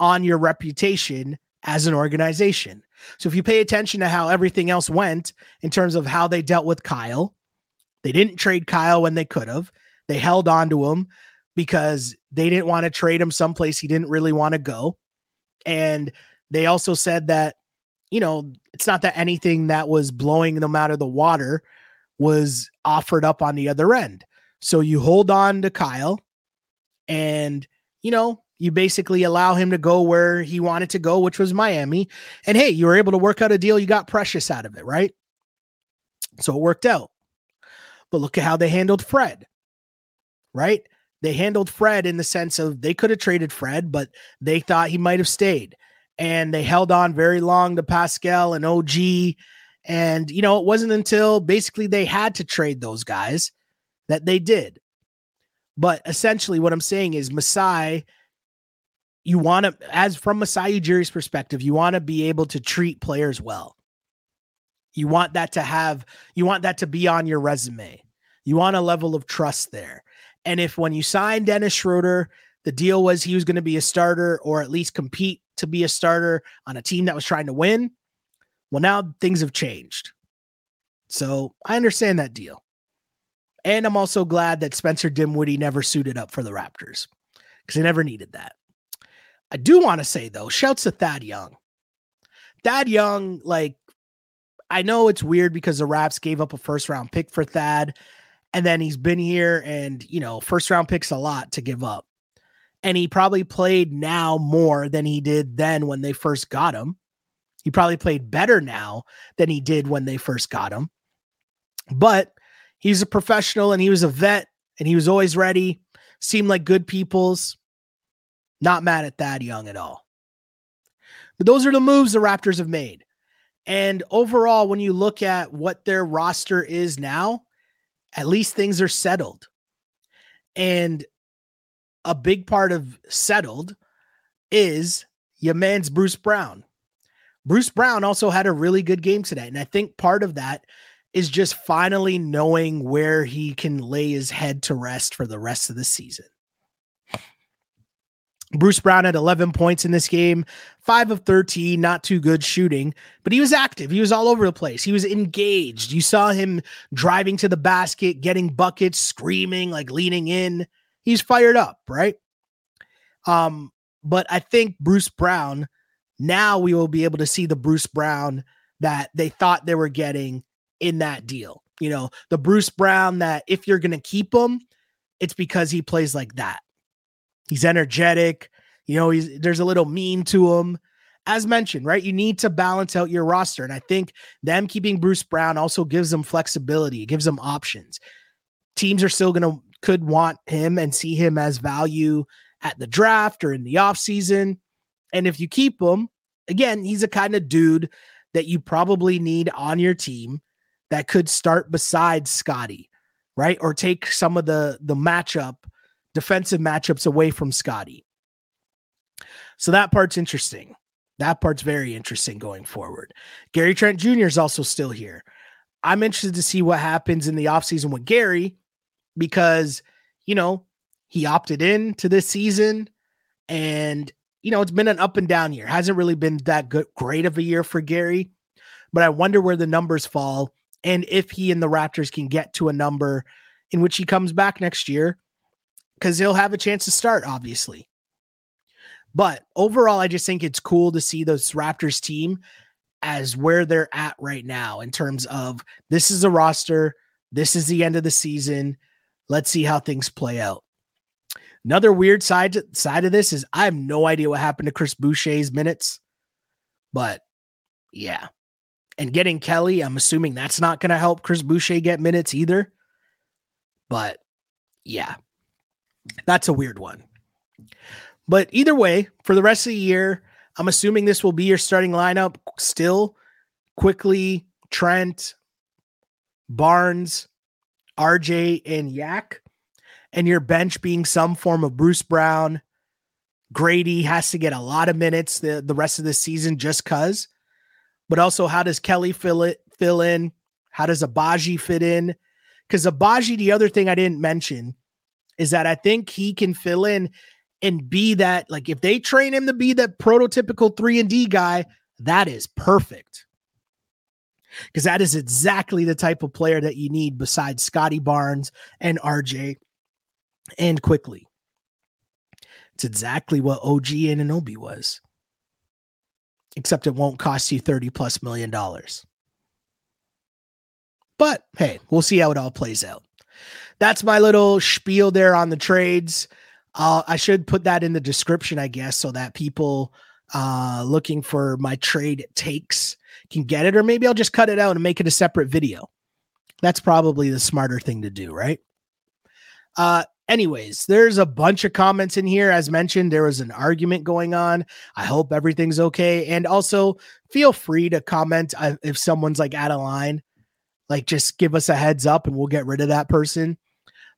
on your reputation as an organization. So if you pay attention to how everything else went in terms of how they dealt with Kyle, they didn't trade Kyle when they could have. They held on to him because they didn't want to trade him someplace he didn't really want to go. And they also said that, you know, it's not that anything that was blowing them out of the water was offered up on the other end. So you hold on to Kyle and, you know, you basically allow him to go where he wanted to go, which was Miami. And hey, you were able to work out a deal. You got precious out of it, right? So it worked out. But look at how they handled Fred, right? They handled Fred in the sense of they could have traded Fred, but they thought he might have stayed. And they held on very long to Pascal and OG. And, you know, it wasn't until basically they had to trade those guys that they did. But essentially, what I'm saying is Masai, you want to, as from Masai Ujiri's perspective, you want to be able to treat players well. You want that to have, you want that to be on your resume. You want a level of trust there. And if when you sign Dennis Schroeder, The deal was he was going to be a starter or at least compete to be a starter on a team that was trying to win. Well, now things have changed. So I understand that deal. And I'm also glad that Spencer Dinwiddie never suited up for the Raptors because they never needed that. I do want to say, though, shouts to Thad Young. Thad Young, like, I know it's weird because the Raps gave up a first round pick for Thad, and then he's been here, and, you know, first round picks a lot to give up. And he probably played now more than he did then when they first got him. He probably played better now than he did when they first got him. But he's a professional and he was a vet and he was always ready. Seemed like good people's. Not mad at Thad Young at all. But those are the moves the Raptors have made. And overall, when you look at what their roster is now, at least things are settled. And a big part of settled is your man's Bruce Brown. Bruce Brown also had a really good game today. And I think part of that is just finally knowing where he can lay his head to rest for the rest of the season. Bruce Brown had 11 points in this game, five of 13, not too good shooting, but he was active. He was all over the place. He was engaged. You saw him driving to the basket, getting buckets, screaming, like leaning in. He's fired up, right? Um, but I think Bruce Brown, now we will be able to see the Bruce Brown that they thought they were getting in that deal. You know, the Bruce Brown that if you're going to keep him, it's because he plays like that. He's energetic. You know, he's there's a little mean to him. As mentioned, right? You need to balance out your roster. And I think them keeping Bruce Brown also gives them flexibility, it gives them options. Teams are still gonna could want him and see him as value at the draft or in the offseason. And if you keep him, again, he's a kind of dude that you probably need on your team that could start beside Scottie, right? Or take some of the the matchup defensive matchups away from Scottie. So that part's interesting. That part's very interesting going forward. Gary Trent Jr. is also still here. I'm interested to see what happens in the offseason with Gary because, you know, he opted in to this season and, you know, it's been an up and down year. Hasn't really been that good, great of a year for Gary, but I wonder where the numbers fall and if he and the Raptors can get to a number in which he comes back next year because he'll have a chance to start, obviously. But overall, I just think it's cool to see this Raptors team as where they're at right now in terms of this is a roster, this is the end of the season. Let's see how things play out. Another weird side side of this is I have no idea what happened to Chris Boucher's minutes, but yeah. And getting Kelly, I'm assuming that's not going to help Chris Boucher get minutes either. But yeah, that's a weird one. But either way, for the rest of the year, I'm assuming this will be your starting lineup still. Quickley, Trent, Barnes, RJ, and Yak. And your bench being some form of Bruce Brown. Gradey has to get a lot of minutes the, the rest of the season just cuz. But also, how does Kelly fill it fill in? How does Agbaji fit in? Because Agbaji, the other thing I didn't mention is that I think he can fill in and be that like if they train him to be that prototypical 3 and D guy, that is perfect. Cuz that is exactly the type of player that you need besides Scottie Barnes and RJ and Quickley. It's exactly what OG Anunoby was. Except it won't cost you 30 plus million dollars. But hey, we'll see how it all plays out that's my little spiel there on the trades. Uh, I should put that in the description, I guess, so that people uh, looking for my trade takes can get it, or maybe I'll just cut it out and make it a separate video. That's probably the smarter thing to do, right? Uh, anyways, there's a bunch of comments in here. As mentioned, there was an argument going on. I hope everything's okay. And also, feel free to comment uh, if someone's like out of line. Like, just give us a heads up and we'll get rid of that person.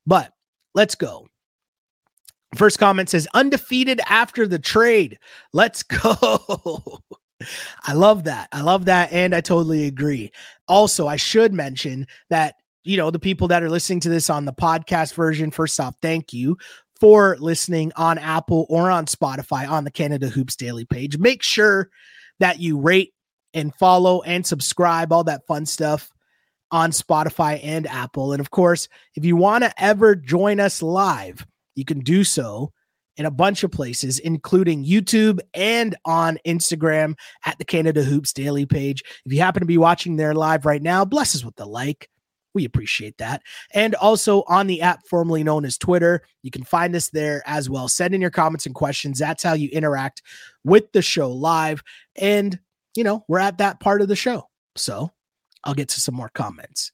But let's go. First comment says undefeated after the trade. Let's go. I love that. I love that. And I totally agree. Also, I should mention that, you know, the people that are listening to this on the podcast version, first off, thank you for listening on Apple or on Spotify on the Canada Hoops Daily page. Make sure that you rate and follow and subscribe, all that fun stuff on Spotify and Apple. And of course, if you want to ever join us live, you can do so in a bunch of places, including YouTube and on Instagram at the Canada Hoops Daily page. If you happen to be watching there live right now, bless us with the like. We appreciate that. And also on the app formerly known as Twitter, you can find us there as well. Send in your comments and questions. That's how you interact with the show live. And, you know, we're at that part of the show. So I'll get to some more comments.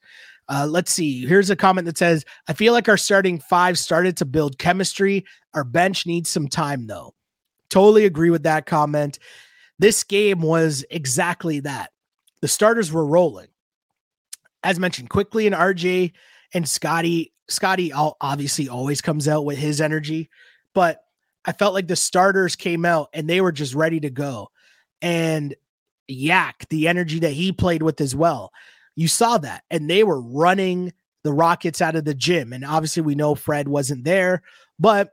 Uh, let's see. Here's a comment that says, I feel like our starting five started to build chemistry. Our bench needs some time, though. Totally agree with that comment. This game was exactly that. The starters were rolling. As mentioned, Quickley and RJ and Scottie. Scottie obviously always comes out with his energy, but I felt like the starters came out and they were just ready to go. And Yak, the energy that he played with as well. You saw that. And they were running the Rockets out of the gym. And obviously, we know Fred wasn't there, but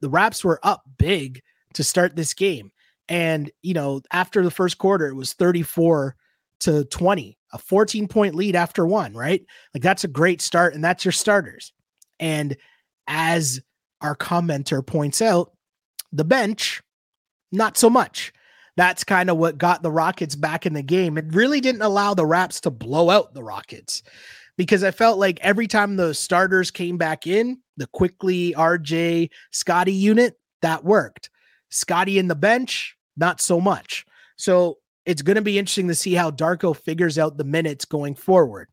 the Raps were up big to start this game. And, you know, after the first quarter, it was 34 to 20, a 14 point lead after one, right? Like that's a great start. And that's your starters. And as our commenter points out, the bench, not so much that's kind of what got the Rockets back in the game. It really didn't allow the Raps to blow out the Rockets because I felt like every time the starters came back in, the Quickley RJ Scottie unit, that worked. Scottie in the bench, not so much. So it's going to be interesting to see how Darko figures out the minutes going forward.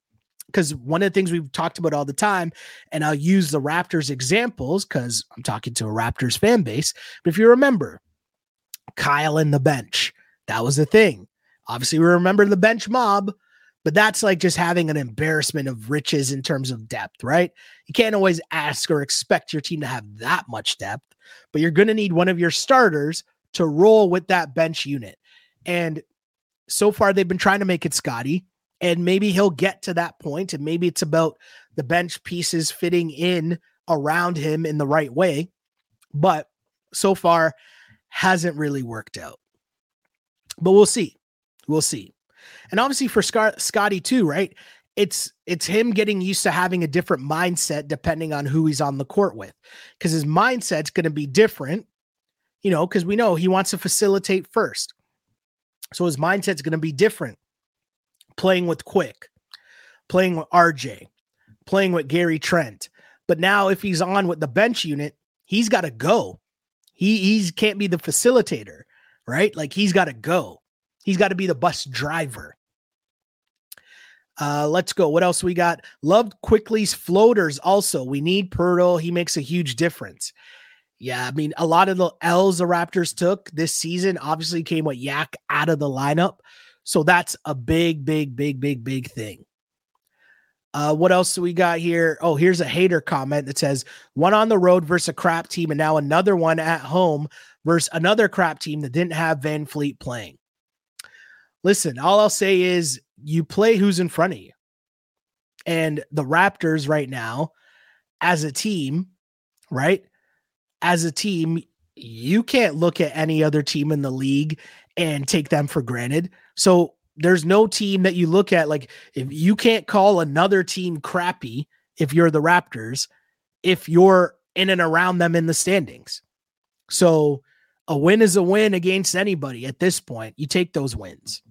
Because one of the things we've talked about all the time, and I'll use the Raptors examples because I'm talking to a Raptors fan base. But if you remember, Kyle in the bench. That was the thing. Obviously, we remember the bench mob, but that's like just having an embarrassment of riches in terms of depth, right? You can't always ask or expect your team to have that much depth, but you're going to need one of your starters to roll with that bench unit. And so far, they've been trying to make it Scottie, and maybe he'll get to that point, and maybe it's about the bench pieces fitting in around him in the right way. But so far, hasn't really worked out. But we'll see. We'll see. And obviously for Scott, Scottie too, right? It's it's him getting used to having a different mindset depending on who he's on the court with. Cuz his mindset's going to be different, you know, cuz we know he wants to facilitate first. So his mindset's going to be different playing with Quick, playing with RJ, playing with Gary Trent. But now if he's on with the bench unit, he's got to go. He he's can't be the facilitator, right? Like he's got to go. He's got to be the bus driver. Uh, let's go. What else we got? Loved Quickley's floaters. Also, we need Poeltl. He makes a huge difference. Yeah, I mean, a lot of the L's the Raptors took this season obviously came with Yak out of the lineup. So that's a big, big, big, big, big thing. Uh, what else do we got here? Oh, here's a hater comment that says one on the road versus a crap team, and now another one at home versus another crap team that didn't have VanVleet playing. Listen, all I'll say is you play who's in front of you. And the Raptors right now, as a team, right? As a team, you can't look at any other team in the league and take them for granted. So there's no team that you look at like if you can't call another team crappy if you're the Raptors if you're in and around them in the standings. So a win is a win against anybody at this point. You take those wins.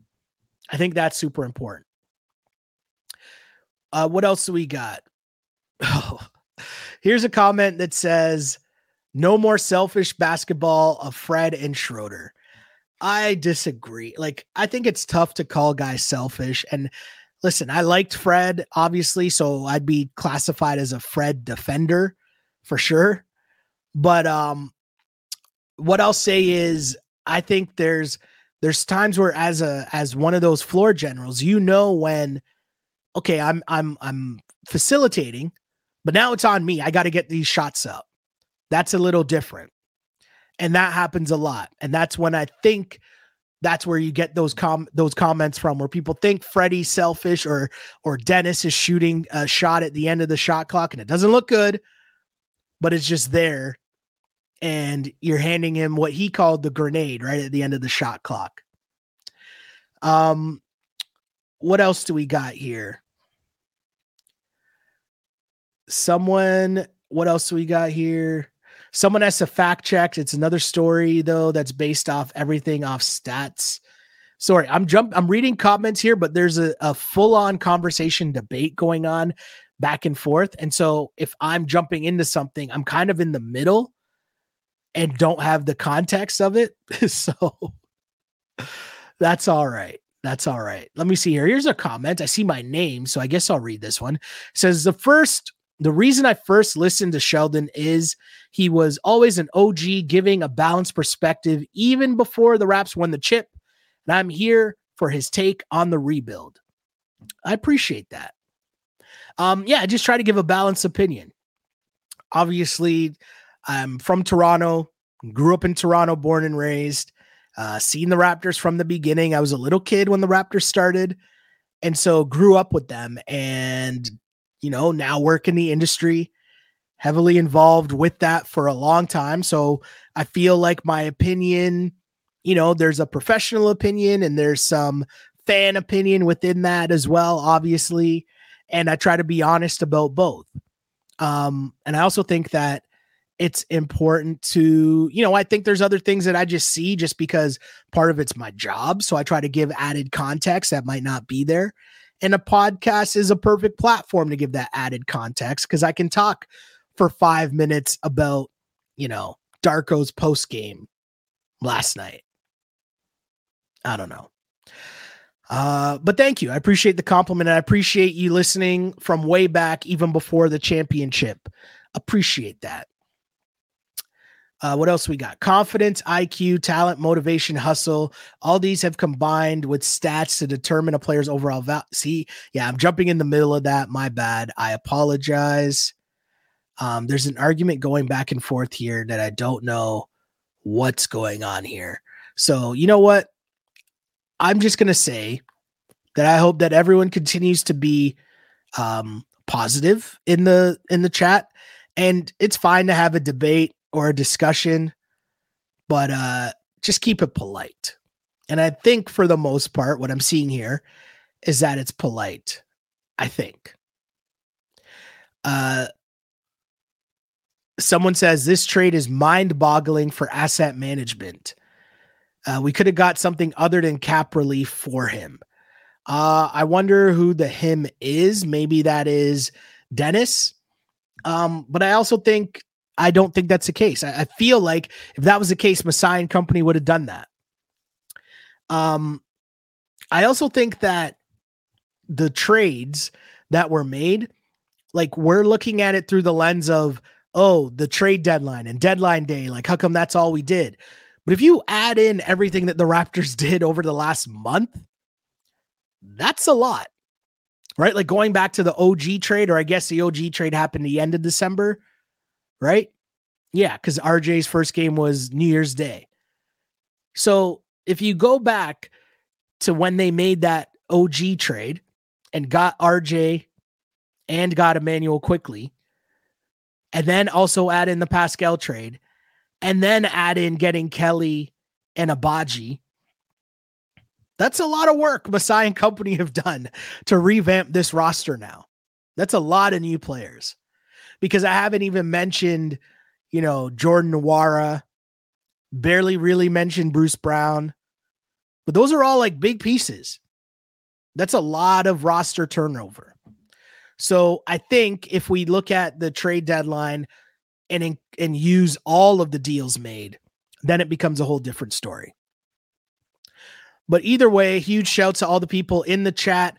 I think that's super important. Uh, what else do we got? Here's a comment that says, "No more selfish basketball of Fred and Schroeder." I disagree. Like, I think it's tough to call guys selfish. And listen, I liked Fred, obviously, so I'd be classified as a Fred defender for sure. But um, what I'll say is, I think there's there's times where as a as one of those floor generals, you know when, okay, I'm I'm I'm facilitating, but now it's on me. I got to get these shots up. That's a little different. And that happens a lot. And that's when I think that's where you get those com those comments from where people think Freddie's selfish or or Dennis is shooting a shot at the end of the shot clock and it doesn't look good, but it's just there and you're handing him what he called the grenade right at the end of the shot clock. Um, what else do we got here? Someone, what else do we got here? Someone has to fact check. It's another story though that's based off everything off stats. Sorry, I'm jump. I'm reading comments here, but there's a, a full on conversation debate going on back and forth. And so if I'm jumping into something, I'm kind of in the middle and don't have the context of it. so that's all right. That's all right. Let me see here. Here's a comment. I see my name, so I guess I'll read this one. It says the first the reason I first listened to Sheldon is he was always an OG giving a balanced perspective even before the Raps won the chip. And I'm here for his take on the rebuild. I appreciate that. Um, yeah, I just try to give a balanced opinion. Obviously, I'm from Toronto, grew up in Toronto, born and raised, uh, seen the Raptors from the beginning. I was a little kid when the Raptors started, and so grew up with them. And you know, now work in the industry, heavily involved with that for a long time. So I feel like my opinion, you know, there's a professional opinion and there's some fan opinion within that as well, obviously. And I try to be honest about both. Um, and I also think that it's important to, you know, I think there's other things that I just see just because part of it's my job. So I try to give added context that might not be there. And a podcast is a perfect platform to give that added context because I can talk for five minutes about, you know, Darko's post game last night. I don't know. Uh, but thank you. I appreciate the compliment. I appreciate you listening from way back, even before the championship. Appreciate that. Uh, what else we got? Confidence, IQ, talent, motivation, hustle. All these have combined with stats to determine a player's overall value. See, yeah, I'm jumping in the middle of that. My bad. I apologize. Um, there's an argument going back and forth here that I don't know what's going on here. So, you know what? I'm just going to say that I hope that everyone continues to be um, positive in the in the chat and it's fine to have a debate or a discussion, but uh, just keep it polite. And I think for the most part, what I'm seeing here is that it's polite. I think. Uh, someone says this trade is mind boggling for asset management. Uh, we could have got something other than cap relief for him. Uh, I wonder who the him is. Maybe that is Dennis. Um, but I also think I don't think that's the case. I, I feel like if that was the case, Masai and company would have done that. Um, I also think that the trades that were made, like we're looking at it through the lens of, oh, the trade deadline and deadline day. Like, how come that's all we did? But if you add in everything that the Raptors did over the last month, that's a lot, right? Like going back to the OG trade, or I guess the OG trade happened the end of December right? Yeah, because RJ's first game was New Year's Day. So if you go back to when they made that OG trade and got RJ and got Immanuel Quickley, and then also add in the Pascal trade, and then add in getting Kelly and Agbaji. That's a lot of work Masai and company have done to revamp this roster now. That's a lot of new players because I haven't even mentioned, you know, Jordan Nwora, barely really mentioned Bruce Brown. But those are all like big pieces. That's a lot of roster turnover. So I think if we look at the trade deadline and and use all of the deals made, then it becomes a whole different story. But either way, huge shouts to all the people in the chat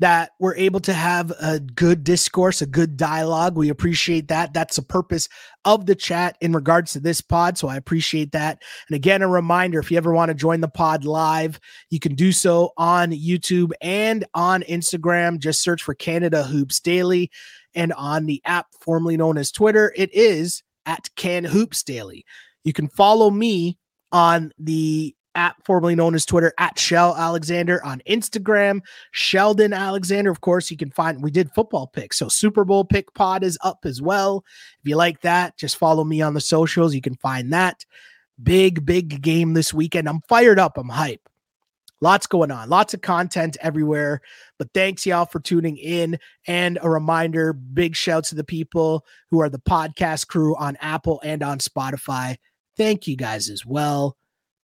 that we're able to have a good discourse, a good dialogue. We appreciate that. That's the purpose of the chat in regards to this pod. So I appreciate that. And again, a reminder if you ever want to join the pod live, you can do so on YouTube and on Instagram. Just search for Canada Hoops Daily. And on the app formerly known as Twitter, it is at Can Hoops Daily. You can follow me on the at formerly known as Twitter at Shel Alexander on Instagram. Sheldon Alexander, of course, you can find. We did football picks, so Super Bowl pick pod is up as well. If you like that, just follow me on the socials. You can find that. Big, big game this weekend. I'm fired up. I'm hype. Lots going on, lots of content everywhere. But thanks, y'all, for tuning in. And a reminder big shouts to the people who are the podcast crew on Apple and on Spotify. Thank you guys as well.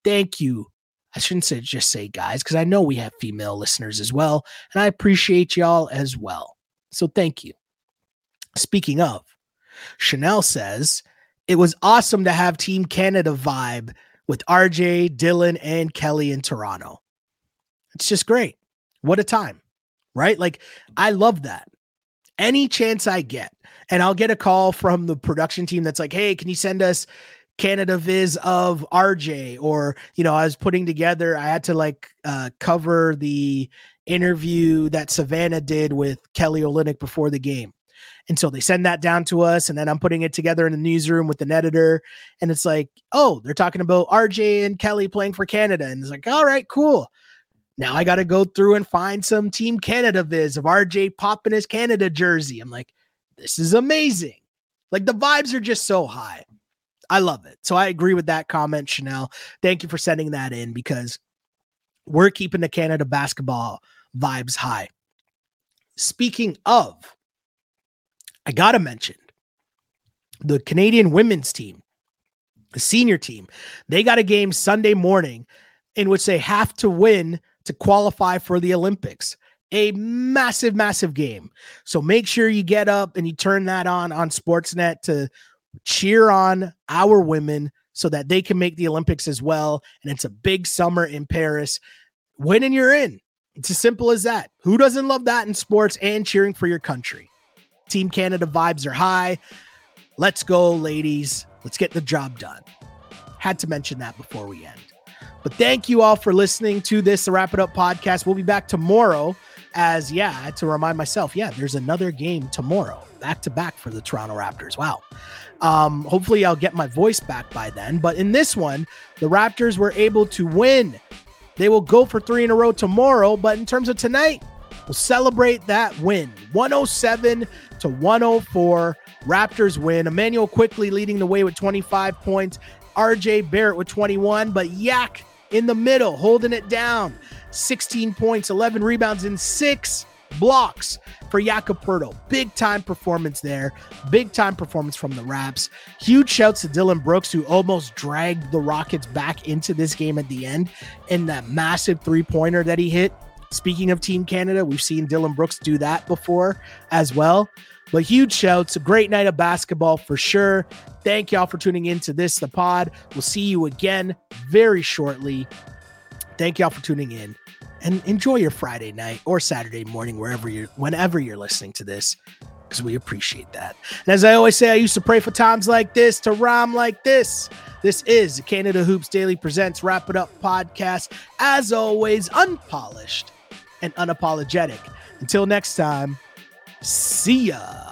Thank you. I shouldn't say just say guys, because I know we have female listeners as well. And I appreciate y'all as well. So thank you. Speaking of, Chanel says, it was awesome to have Team Canada vibe with RJ, Dillon, and Kelly in Toronto. It's just great. What a time, right? Like, I love that. Any chance I get, and I'll get a call from the production team that's like, hey, can you send us Canada Viz of RJ? Or, you know, I was putting together, I had to like uh, cover the interview that Savannah did with Kelly Olynyk before the game. And so they send that down to us, and then I'm putting it together in the newsroom with an editor. And it's like, oh, they're talking about RJ and Kelly playing for Canada. And it's like, all right, cool. Now I got to go through and find some Team Canada viz of RJ popping his Canada jersey. I'm like, this is amazing. Like the vibes are just so high. I love it. So I agree with that comment, Chanel. Thank you for sending that in because we're keeping the Canada basketball vibes high. Speaking of, I got to mention the Canadian women's team, the senior team. They got a game Sunday morning in which they have to win to qualify for the Olympics. A massive, massive game. So make sure you get up and you turn that on on Sportsnet to cheer on our women so that they can make the Olympics as well. And it's a big summer in Paris. Winning, you're in. It's as simple as that. Who doesn't love that in sports and cheering for your country? Team Canada vibes are high. Let's go, ladies. Let's get the job done. Had to mention that before we end. But thank you all for listening to this the Rap It Up podcast. We'll be back tomorrow. As yeah, to remind myself, yeah, there's another game tomorrow, back to back for the Toronto Raptors. Wow. Um, hopefully, I'll get my voice back by then. But in this one, the Raptors were able to win. They will go for three in a row tomorrow. But in terms of tonight, we'll celebrate that win 107 to 104. Raptors win. Immanuel Quickley leading the way with 25 points. RJ Barrett with 21, but Yak in the middle, holding it down. 16 points, 11 rebounds, and six blocks for Jakob. Big time performance there. Big time performance from the Raps. Huge shouts to Dillon Brooks, who almost dragged the Rockets back into this game at the end in that massive three pointer that he hit. Speaking of Team Canada, we've seen Dillon Brooks do that before as well. But huge shouts. A great night of basketball for sure. Thank y'all for tuning in to this, the pod. We'll see you again very shortly. Thank y'all for tuning in and enjoy your Friday night or Saturday morning, wherever you're, whenever you're listening to this, because we appreciate that. And as I always say, I used to pray for times like this to rhyme like this. This is Canada Hoops Daily Presents Rap It Up podcast. As always, unpolished and unapologetic. Until next time, See ya.